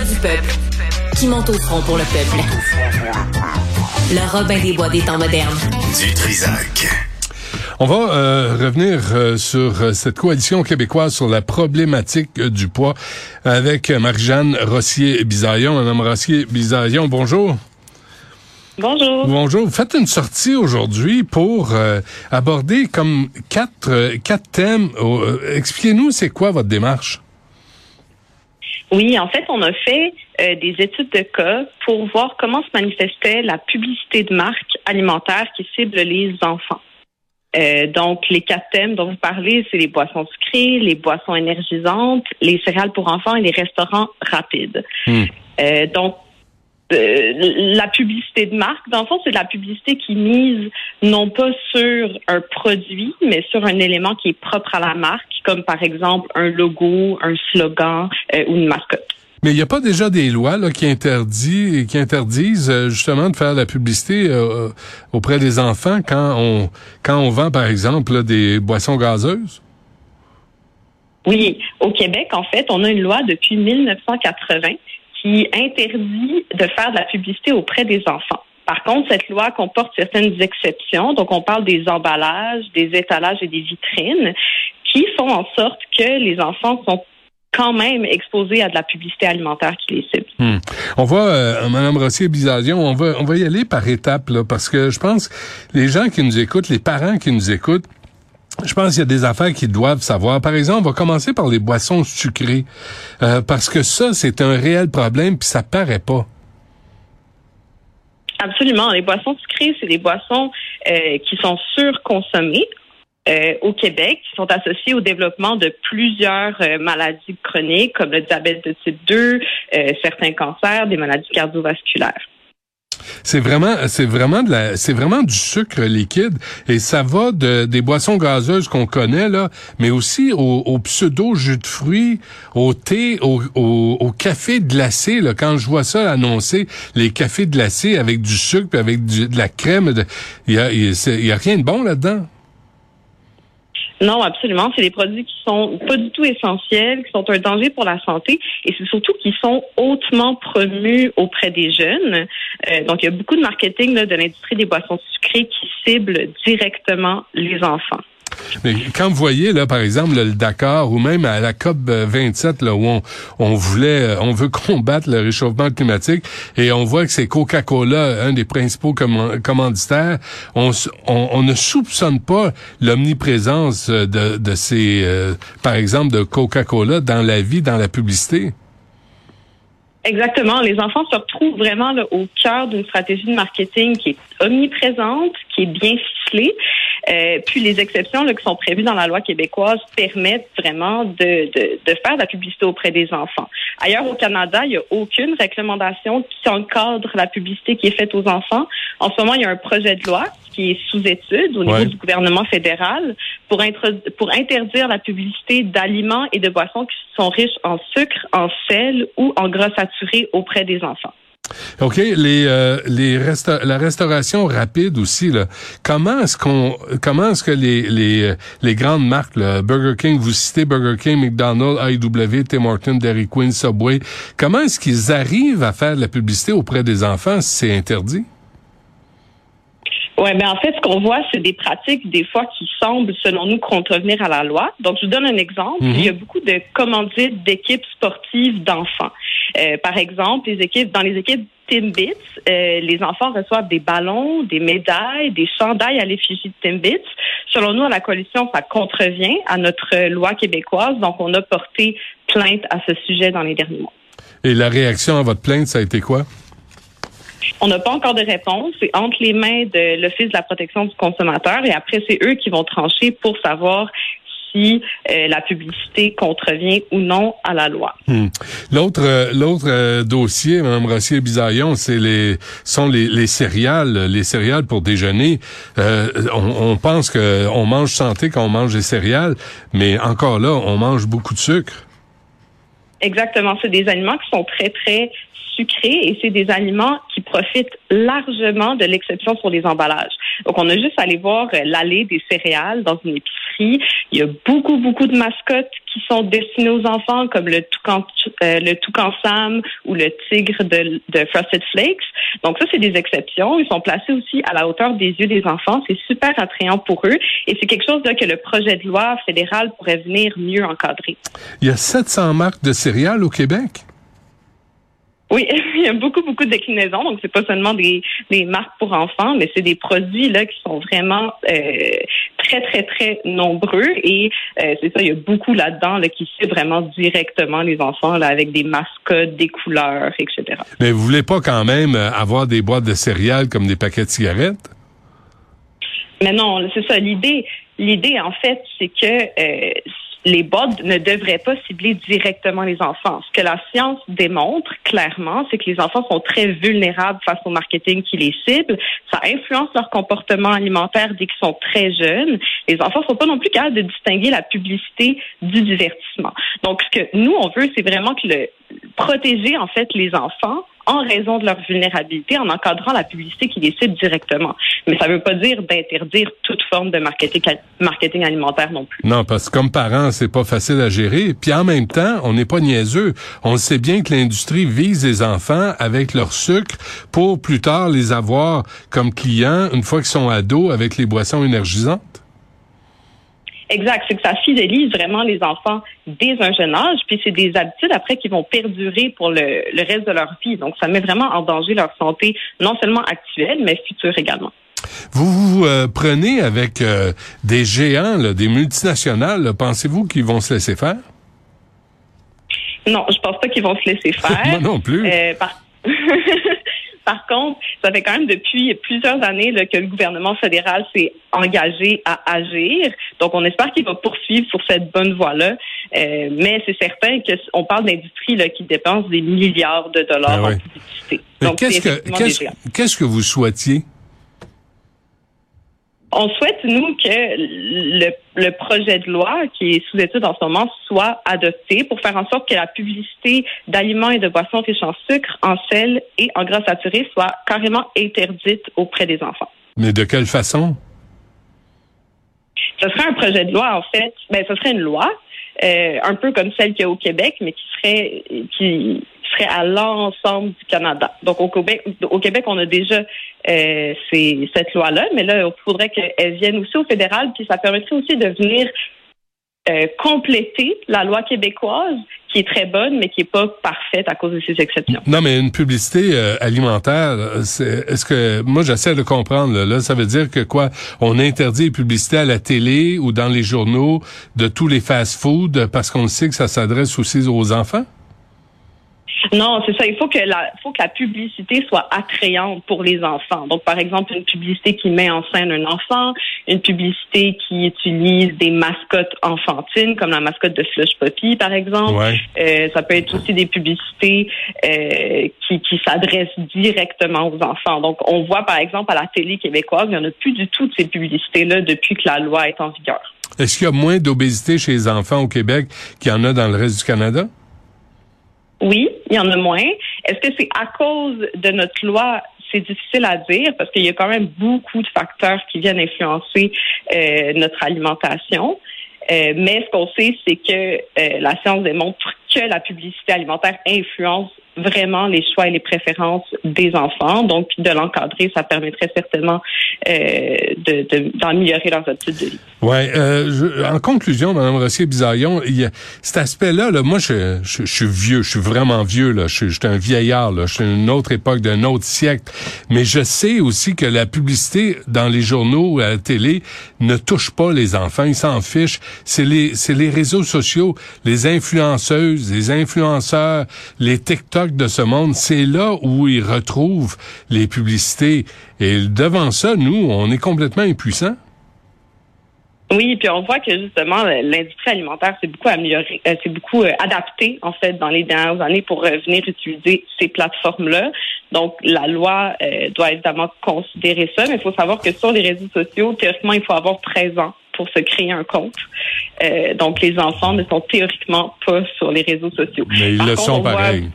du peuple qui monte au front pour le peuple. Le Robin des Bois des temps modernes. Du Trisac. On va euh, revenir euh, sur euh, cette coalition québécoise sur la problématique du poids avec Marie-Jeanne Rossier-Bisaillon. Madame Rossier-Bisaillon, bonjour. Bonjour. Bonjour. Vous faites une sortie aujourd'hui pour aborder comme quatre, quatre thèmes. Expliquez-nous, c'est quoi votre démarche? Oui, en fait, on a fait des études de cas pour voir comment se manifestait la publicité de marques alimentaires qui ciblent les enfants. Euh, donc, les quatre thèmes dont vous parlez, c'est les boissons sucrées, les boissons énergisantes, les céréales pour enfants et les restaurants rapides. Hmm. Euh, donc, euh, la publicité de marque, dans le fond, c'est de la publicité qui mise non pas sur un produit, mais sur un élément qui est propre à la marque, comme par exemple un logo, un slogan ou une mascotte. Mais il n'y a pas déjà des lois là, qui, interdit, qui interdisent euh, justement de faire la publicité euh, auprès des enfants quand on, quand on vend, par exemple, des boissons gazeuses? Oui, au Québec, en fait, on a une loi depuis 1980 qui interdit de faire de la publicité auprès des enfants. Par contre, cette loi comporte certaines exceptions. Donc, on parle des emballages, des étalages et des vitrines qui font en sorte que les enfants sont quand même exposés à de la publicité alimentaire qui les cible. Hmm. On va, euh, Madame Rossier Bisazion, on va, on va y aller par étapes là, parce que je pense les gens qui nous écoutent, les parents qui nous écoutent. Je pense qu'il y a des affaires qu'ils doivent savoir. Par exemple, on va commencer par les boissons sucrées, euh, parce que ça, c'est un réel problème, puis ça paraît pas. Absolument. Les boissons sucrées, c'est des boissons euh, qui sont surconsommées. Euh, au Québec qui sont associés au développement de plusieurs euh, maladies chroniques comme le diabète de type 2, euh, certains cancers, des maladies cardiovasculaires. C'est vraiment, c'est vraiment de la, c'est vraiment du sucre liquide et ça va de des boissons gazeuses qu'on connaît là, mais aussi au, pseudo jus de fruits, au thé, au, au, café glacé là. Quand je vois ça annoncé, les cafés glacés avec du sucre, avec de la crème, il y a, y a rien de bon là-dedans. Non, absolument. C'est des produits qui sont pas du tout essentiels, qui sont un danger pour la santé et c'est surtout qui sont hautement promus auprès des jeunes. Euh, donc, il y a beaucoup de marketing de l'industrie des boissons sucrées qui cible directement les enfants. Mais quand vous voyez, là, par exemple, le Dakar ou même à la COP 27, là, où on, on voulait, on veut combattre le réchauffement climatique et on voit que c'est Coca-Cola, un des principaux commanditaires, on, on, ne soupçonne pas l'omniprésence de, de ces, euh, par exemple, de Coca-Cola dans la vie, dans la publicité? Exactement. Les enfants se retrouvent vraiment au cœur d'une stratégie de marketing qui est omniprésente, qui est bien ficelée. Euh, puis les exceptions là, qui sont prévues dans la loi québécoise permettent vraiment de, de, de, faire de la publicité auprès des enfants. Ailleurs au Canada, il n'y a aucune réglementation qui encadre la publicité qui est faite aux enfants. En ce moment, il y a un projet de loi qui est sous étude au niveau du gouvernement fédéral pour, pour interdire la publicité d'aliments et de boissons qui sont riches en sucre, en sel ou en gras saturé auprès des enfants. OK, les euh, les la restauration rapide aussi là. Comment est-ce qu'on comment est-ce que les les les grandes marques Burger King, vous citez Burger King, McDonald's, AEW, Tim Hortons, Dairy Queen, Subway, comment est-ce qu'ils arrivent à faire de la publicité auprès des enfants si c'est interdit? Oui, mais en fait, ce qu'on voit, c'est des pratiques, des fois, qui semblent, selon nous, contrevenir à la loi. Donc, je vous donne un exemple. Mhm. Il y a beaucoup de commandites d'équipes sportives d'enfants. Euh, par exemple, les équipes, dans les équipes Timbits, euh, les enfants reçoivent des ballons, des médailles, des chandails à l'effigie de Timbits. Selon nous, à la coalition, ça contrevient à notre loi québécoise. Donc, on a porté plainte à ce sujet dans les derniers mois. Et la réaction à votre plainte, ça a été quoi? On n'a pas encore de réponse. C'est entre les mains de l'Office de la protection du consommateur et après, c'est eux qui vont trancher pour savoir si euh, la publicité contrevient ou non à la loi. Hmm. L'autre euh, l'autre euh, dossier, Mme Rossier Bisaillon, c'est les sont les, les céréales, les céréales pour déjeuner. On, on, pense que on mange santé quand on mange des céréales, mais encore là, on mange beaucoup de sucre. Exactement, c'est des aliments qui sont très très et c'est des aliments qui profitent largement de l'exception sur les emballages. Donc, on a juste à aller voir euh, l'allée des céréales dans une épicerie. Il y a beaucoup, beaucoup de mascottes qui sont destinées aux enfants, comme le toucan, euh, le toucan Sam ou le tigre de, de Frosted Flakes. Donc, ça, c'est des exceptions. Ils sont placés aussi à la hauteur des yeux des enfants. C'est super attrayant pour eux. Et c'est quelque chose là, que le projet de loi fédéral pourrait venir mieux encadrer. Il y a 700 marques de céréales au Québec? Oui, il y a beaucoup, beaucoup de déclinaisons. Donc, c'est pas seulement des, des marques pour enfants, mais c'est des produits là qui sont vraiment euh, très, très, très nombreux. Et euh, c'est ça, il y a beaucoup là-dedans là, qui ciblent vraiment directement les enfants là, avec des mascottes, des couleurs, etc. Mais vous voulez pas quand même euh, avoir des boîtes de céréales comme des paquets de cigarettes? Mais non, c'est ça. L'idée, l'idée en fait, c'est que les boîtes ne devraient pas cibler directement les enfants. Ce que la science démontre clairement, c'est que les enfants sont très vulnérables face au marketing qui les cible. Ça influence leur comportement alimentaire dès qu'ils sont très jeunes. Les enfants ne sont pas non plus capables de distinguer la publicité du divertissement. Donc, ce que nous, on veut, c'est vraiment que le, protéger, en fait, les enfants en raison de leur vulnérabilité en encadrant la publicité qui les cible directement. Mais ça ne veut pas dire d'interdire toute forme de marketing, alimentaire non plus. Non, parce que comme parents, c'est pas facile à gérer. Puis en même temps, on n'est pas niaiseux. On sait bien que l'industrie vise les enfants avec leur sucre pour plus tard les avoir comme clients une fois qu'ils sont ados avec les boissons énergisantes. Exact, c'est que ça fidélise vraiment les enfants dès un jeune âge, puis c'est des habitudes après qui vont perdurer pour le, reste de leur vie. Donc, ça met vraiment en danger leur santé, non seulement actuelle, mais future également. Vous vous euh, prenez avec euh, des géants, des multinationales, pensez-vous qu'ils vont se laisser faire? Non, je pense pas qu'ils vont se laisser faire. Moi non plus. Euh, Par contre, ça fait quand même depuis plusieurs années là, que le gouvernement fédéral s'est engagé à agir. Donc, on espère qu'il va poursuivre sur cette bonne voie-là. Euh, mais c'est certain qu'on parle d'industrie qui dépense des milliards de dollars ah en publicité. Qu'est-ce que, qu'est-ce que vous souhaitiez? On souhaite, nous, que le, projet de loi qui est sous étude en ce moment soit adopté pour faire en sorte que la publicité d'aliments et de boissons riches en sucre, en sel et en gras saturé soit carrément interdite auprès des enfants. Mais de quelle façon? Ce serait un projet de loi, en fait. Ben, ce serait une loi, euh, un peu comme celle qu'il y a au Québec, mais qui serait qui serait à l'ensemble du Canada. Donc au Québec, au Québec, on a déjà euh, cette loi-là, mais là, il faudrait qu'elle vienne aussi au fédéral, puis ça permettrait aussi de venir euh, compléter la loi québécoise qui est très bonne, mais qui est pas parfaite à cause de ces exceptions. Non, mais une publicité euh, alimentaire, est-ce que moi j'essaie de comprendre là, ça veut dire que quoi? On interdit les publicités à la télé ou dans les journaux de tous les fast-foods parce qu'on sait que ça s'adresse aussi aux enfants? Non, c'est ça. Il faut que la, faut que la publicité soit attrayante pour les enfants. Donc, par exemple, une publicité qui met en scène un enfant, une publicité qui utilise des mascottes enfantines, comme la mascotte de Slush Poppy, par exemple. Euh, ça peut être aussi des publicités euh, qui, qui s'adressent directement aux enfants. Donc, on voit, par exemple, à la télé québécoise, il n'y en a plus du tout de ces publicités-là depuis que la loi est en vigueur. Est-ce qu'il y a moins d'obésité chez les enfants au Québec qu'il y en a dans le reste du Canada? Oui, il y en a moins. Est-ce que c'est à cause de notre loi? C'est difficile à dire parce qu'il y a quand même beaucoup de facteurs qui viennent influencer euh, notre alimentation. Euh, mais ce qu'on sait, c'est que euh, la science démontre que la publicité alimentaire influence vraiment les choix et les préférences des enfants. Donc, de l'encadrer, ça permettrait certainement euh, d'améliorer leurs habitudes de vie. Ouais. Euh, en conclusion, Mme Rossier-Bisaillon, cet aspect-là, là, moi, je, je, suis vieux, je suis vraiment vieux, là. Je, je suis un vieillard, là. Je suis d'une autre époque, d'un autre siècle. Mais je sais aussi que la publicité dans les journaux, à la télé, ne touche pas les enfants. Ils s'en fichent. C'est les, les réseaux sociaux, les influenceuses, les influenceurs, les TikTok de ce monde, c'est là où ils retrouvent les publicités. Et devant ça, nous, on est complètement impuissants. Oui, puis on voit que justement l'industrie alimentaire s'est beaucoup améliorée, euh, s'est beaucoup euh, adaptée en fait dans les dernières années pour venir utiliser ces plateformes-là. Donc la loi euh, doit évidemment considérer ça, mais il faut savoir que sur les réseaux sociaux, théoriquement, il faut avoir 13 ans pour se créer un compte. donc les enfants ne sont théoriquement pas sur les réseaux sociaux. Mais ils le sont pareil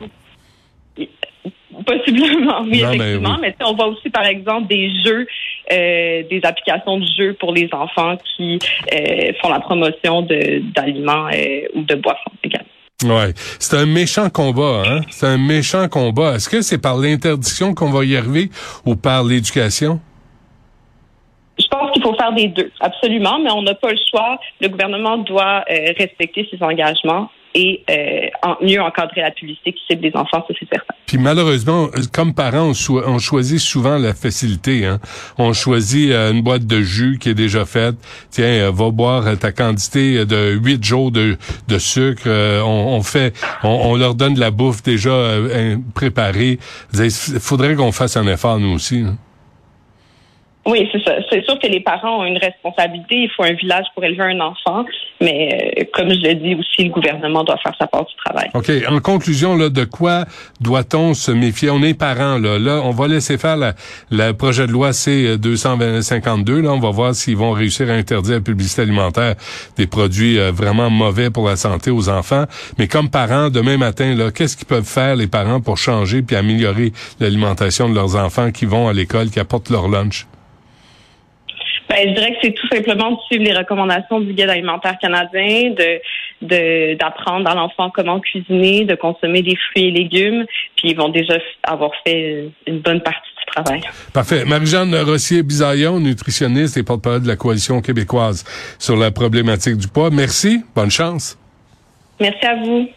Possiblement, oui, effectivement. Mais, on voit aussi, par exemple, des jeux, euh, des applications de jeux pour les enfants qui euh, font la promotion d'aliments euh, ou de boissons également. Ouais, c'est un méchant combat, hein? C'est un méchant combat. Est-ce que c'est par l'interdiction qu'on va y arriver ou par l'éducation? Faut faire des deux, absolument, mais on n'a pas le choix. Le gouvernement doit respecter ses engagements et euh, mieux encadrer la publicité qui cible des enfants, ça c'est certain. Puis malheureusement, comme parents, on, choisit souvent la facilité. Hein? On choisit euh, une boîte de jus qui est déjà faite. Tiens, euh, va boire ta quantité de huit jours de, sucre. On, fait, on, leur donne de la bouffe déjà préparée. Il faudrait qu'on fasse un effort nous aussi. Hein? Oui, c'est ça. C'est sûr que les parents ont une responsabilité. Il faut un village pour élever un enfant, mais euh, comme je l'ai dit aussi, le gouvernement doit faire sa part du travail. OK. En conclusion, là, de quoi doit-on se méfier? On est parents, là. Là, on va laisser faire le projet de loi C-252. Là, on va voir s'ils vont réussir à interdire la publicité alimentaire des produits euh, vraiment mauvais pour la santé aux enfants. Mais comme parents, demain matin, là, qu'est-ce qu'ils peuvent faire, les parents, pour changer puis améliorer l'alimentation de leurs enfants qui vont à l'école, qui apportent leur lunch? Ben, je dirais que c'est tout simplement de suivre les recommandations du guide alimentaire canadien, de d'apprendre à l'enfant comment cuisiner, de consommer des fruits et légumes, puis ils vont déjà avoir fait une bonne partie du travail. Parfait. Marie-Jeanne Rossier-Bisaillon, nutritionniste et porte-parole de la Coalition québécoise sur la problématique du poids. Merci. Bonne chance. Merci à vous.